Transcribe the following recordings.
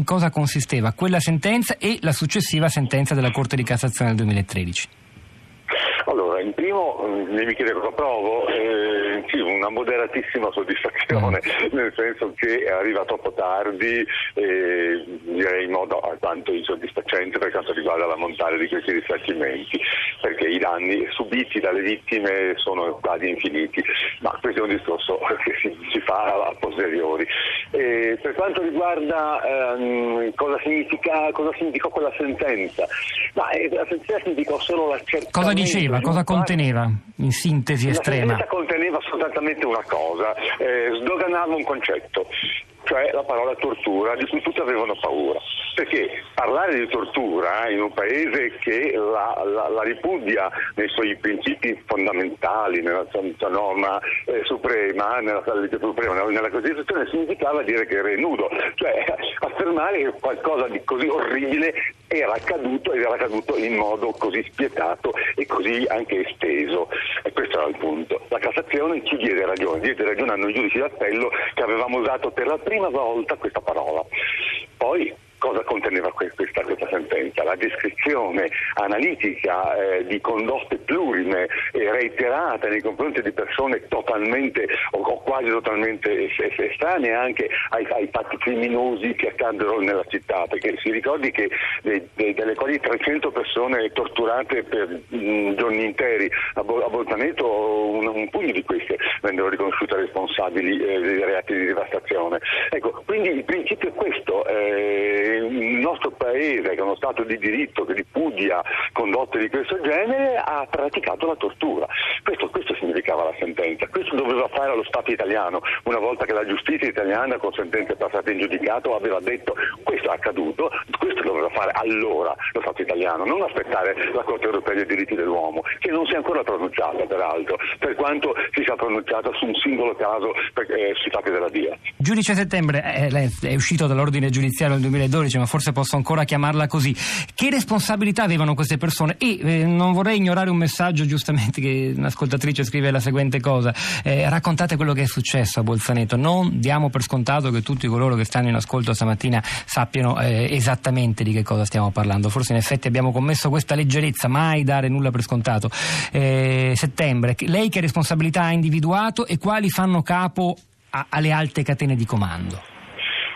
in cosa consisteva quella sentenza e la successiva sentenza della Corte di Cassazione del 2013. Allora, in primo, mm, mi chiede cosa provo, eh, sì, una moderatissima soddisfazione, mm. nel senso che arriva troppo tardi, eh, direi in modo alquanto insoddisfacente per quanto riguarda la montare di questi risarcimenti, perché i danni subiti dalle vittime sono quasi infiniti, ma questo è un discorso che si, si fa a posteriori. Eh, per quanto riguarda ehm, cosa, significa, cosa significò quella sentenza, ma, eh, la sentenza significò solo l'accertamento. Cosa diceva, cosa conteneva, in sintesi estrema? La conteneva sostanzialmente una cosa, eh, sdoganava un concetto cioè la parola tortura, di cui tutti avevano paura. Perché parlare di tortura in un paese che la, la, la ripudia nei suoi principi fondamentali, nella sua norma eh, suprema, nella, suprema, nella Costituzione, significava dire che era nudo, cioè affermare che qualcosa di così orribile era accaduto ed era accaduto in modo così spietato e così anche esteso. E questo era il punto. La Cassazione ci diede ragione, diede ragione a noi giudici d'appello che avevamo usato per la prima volta questa parola. Poi cosa conteneva questa, questa sentenza? La descrizione analitica eh, di condotte plurime e reiterate nei confronti di persone totalmente o, quasi totalmente estranee anche ai, ai, fatti criminosi che accaddero nella città, perché si ricordi che dei, dei, delle quasi 300 persone torturate per mh, giorni interi a, Bo, a Bolzaneto un, pugno di queste vennero riconosciute responsabili eh, dei reati di devastazione. Ecco, quindi il principio è questo. Eh, il nostro paese, che è uno Stato di diritto che ripudia condotte di questo genere, ha praticato la tortura. Questo, questo significava la sentenza, questo doveva fare lo Stato italiano, una volta che la giustizia italiana con sentenze passate in giudicato aveva detto questo è accaduto, questo doveva fare allora lo Stato italiano, non aspettare la Corte europea dei diritti dell'uomo, che non si è ancora pronunciata peraltro, per quanto si sia pronunciata su un singolo caso eh, sui fatti della DIA. Giudice Settembre eh, è uscito dall'ordine giudiziario nel 2012, ma forse posso ancora chiamarla così. Che responsabilità avevano queste persone? E eh, non vorrei ignorare un messaggio giustamente che un'ascoltatrice scrive la seguente cosa. Eh, raccontate quello che è successo a Bolzaneto. Non diamo per scontato che tutti coloro che stanno in ascolto stamattina sappiano eh, esattamente di che cosa stiamo parlando. Forse in effetti abbiamo commesso questa leggerezza, mai dare nulla per scontato. Eh, settembre, lei che responsabilità ha individuato e quali fanno capo a, alle alte catene di comando?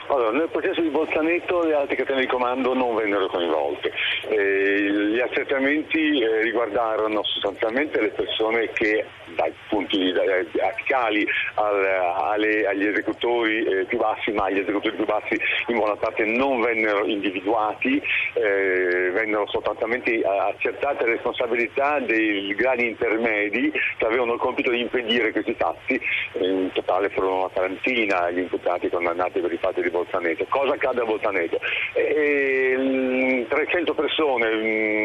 Allora, nel processo di Bolzaneto le altre catene di comando non vennero coinvolte. Eh, gli accertamenti eh, riguardarono sostanzialmente le persone che dai punti apicali agli esecutori eh, più bassi, ma gli esecutori più bassi in buona parte non vennero individuati, eh, vennero sostanzialmente eh, accertate le responsabilità dei gradi intermedi che avevano il compito di impedire questi fatti, in totale furono una quarantina gli imputati condannati per i fatti di Bolzaneto. Cosa accade a Bolzaneto? E, 300 persone,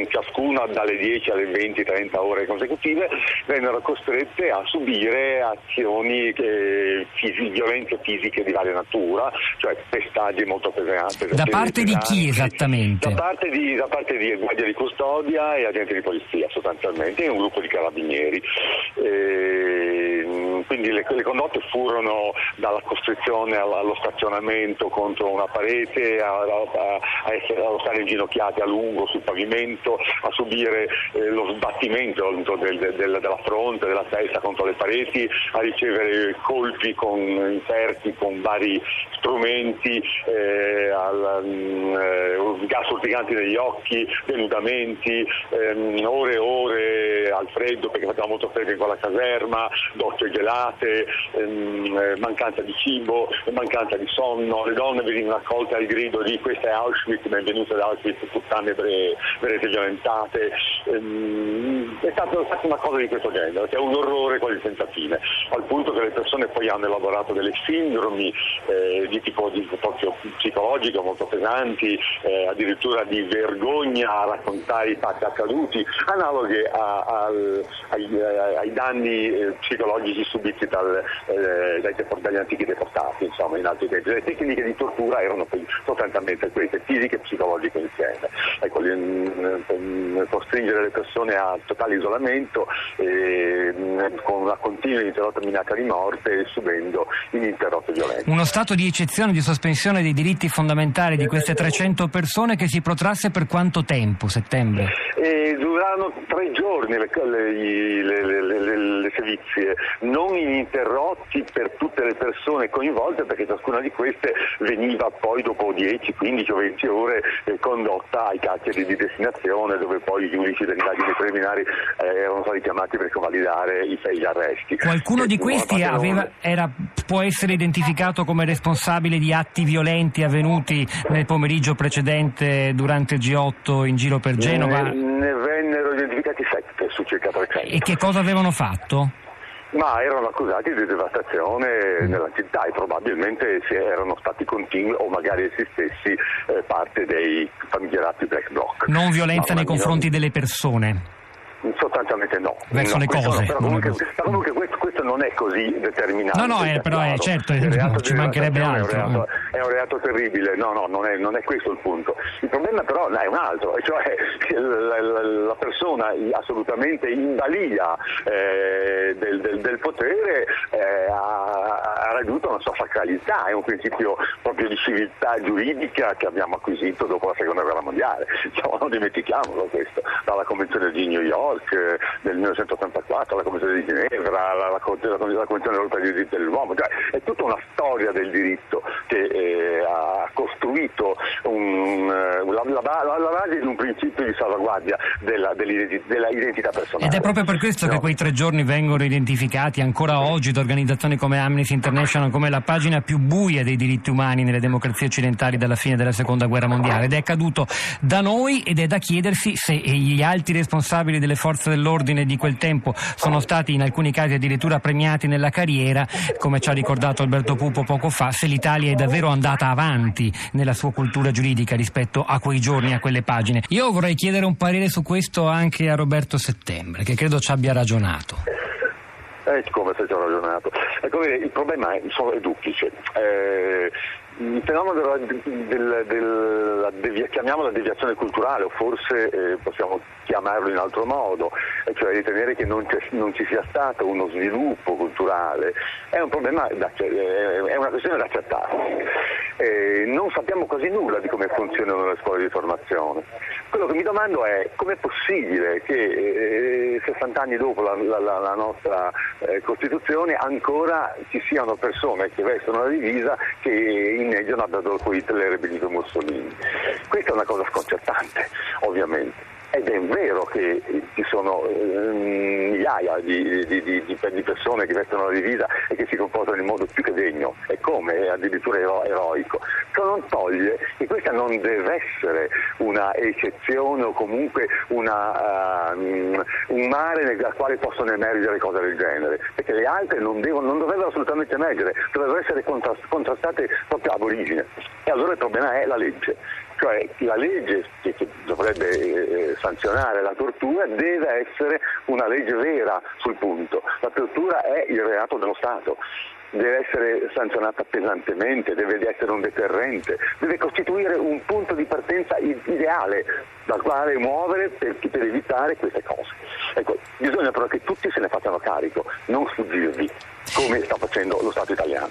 ciascuna dalle 10 alle 20-30 ore consecutive, vennero costrette a subire azioni che, fisi, violenze fisiche di varia natura, cioè pestaggi molto pesanti. Da parte di chi esattamente? Da parte di, da parte di guardia di custodia e agenti di polizia sostanzialmente, e un gruppo di carabinieri. E, quindi le, le, condotte furono dalla costrizione allo stazionamento contro una parete, a, a, a, essere, a stare inginocchiati a lungo sul pavimento, a subire eh, lo sbattimento del, del, della fronte, della testa contro le pareti, a ricevere colpi con inferti, con vari strumenti, eh, al, mm, eh, gas urticanti negli occhi, denudamenti, ehm, ore e ore al freddo perché faceva molto freddo in quella caserma, docce gelate, ehm, eh, mancanza di cibo, mancanza di sonno, le donne venivano accolte al grido di questa è Auschwitz, benvenute ad Auschwitz, puttane verete violentate. Ehm, è stata una cosa di questo genere, che è un orrore quasi senza fine, al punto che le persone poi hanno elaborato delle sindromi eh, di tipo di, proprio psicologico molto pesanti, eh, addirittura di vergogna a raccontare i fatti accaduti, analoghe a, a, ai, ai, danni eh, psicologici subiti dal, eh, dai, dagli antichi deportati, insomma, in altri tempi. Le tecniche di tortura erano sostanzialmente queste, fisiche e psicologiche insieme. Ecco, costringere le persone a totale totale isolamento, eh, con una continua e ininterrotta minaccia di morte e subendo ininterrotte violenze. Uno stato di eccezione, di sospensione dei diritti fondamentali di queste 300 persone che si protrasse per quanto tempo? Settembre? E durarono tre giorni le, le, le, le, sevizie, non ininterrotti per tutte le persone coinvolte perché ciascuna di queste veniva poi dopo 10, 15 o 20 ore eh, condotta ai carceri di destinazione dove poi i giudici delle indagini preliminari eh, erano stati chiamati per convalidare i, gli arresti. Qualcuno di questi aveva, era, può essere identificato come responsabile di atti violenti avvenuti nel pomeriggio precedente durante il G8 in giro per Genova? Ne, ne vennero identificati sette su circa 300. E che cosa avevano fatto? Ma erano accusati di devastazione mm. nella città e probabilmente erano stati continui o magari essi stessi eh, parte dei famigerati black bloc. Non violenza nei confronti delle persone? Sostanzialmente no. Verso no, le cose. No, però comunque, però comunque questo, questo, non è così determinato. No, no, è, però è certo, ci mancherebbe altro. È un, reato, è un reato terribile, no, no, non è, non è, questo il punto. Il problema però è un altro, cioè la, la, la persona assolutamente in balia eh, del, del, del, potere eh, ha, ha, raggiunto una sua sacralità, è un principio proprio di civiltà giuridica che abbiamo acquisito dopo la seconda guerra mondiale. Diciamo, non dimentichiamolo questo, dalla Convenzione di New York York eh, del 1984, la Convenzione di Ginevra, la, la, la Convenzione europea dei diritti dell'uomo, cioè, è tutta una storia del diritto che eh, ha costruito un, eh, la, la, base di un principio di salvaguardia della, della, identità personale. Ed è proprio per questo no. che quei tre giorni vengono identificati ancora oggi da organizzazioni come Amnesty International come la pagina più buia dei diritti umani nelle democrazie occidentali dalla fine della seconda guerra mondiale ed è accaduto da noi ed è da chiedersi se gli alti responsabili delle forze dell'ordine di quel tempo sono stati in alcuni casi addirittura premiati nella carriera, come ci ha ricordato Alberto Pupo poco fa, se l'Italia è davvero andata avanti nella sua cultura giuridica rispetto a quei giorni, a quelle pagine. Io vorrei chiedere un parere su questo anche a Roberto Settembre, che credo ci abbia ragionato. Eh, come se ci ho ragionato. Ecco, il problema è, è duplice. Eh, il fenomeno della, del, della devia, chiamiamola deviazione culturale o forse eh, possiamo chiamarlo in altro modo, cioè ritenere che non, non, ci sia stato uno sviluppo culturale, è, un da, è una questione da accettare. Eh, non sappiamo quasi nulla di come funzionano le scuole di formazione. Quello che mi domando è come è possibile che eh, 60 anni dopo la, la, la nostra eh, Costituzione ancora ci siano persone che vestono la divisa che inneggiano ad Adolfo Hitler e Benito Mussolini. Questa è una cosa sconcertante, ovviamente. Ed è vero che ci sono eh, migliaia di, di, di, di, persone che vestono la divisa e che si comportano in modo più che degno, e come, addirittura ero- eroico. Ciò non toglie che questa non deve essere una eccezione o comunque una, uh, un mare nel quale possono emergere cose del genere, perché le altre non, devono, non dovrebbero assolutamente emergere, dovrebbero essere contrastate proprio ab origine. E allora il problema è la legge cioè la legge che, dovrebbe eh, sanzionare la tortura deve essere una legge vera sul punto. La tortura è il reato dello Stato deve essere sanzionata pesantemente, deve essere un deterrente, deve costituire un punto di partenza ideale dal quale muovere per, per evitare queste cose. Ecco, bisogna però che tutti se ne facciano carico, non sfuggirvi, come sta facendo lo Stato italiano.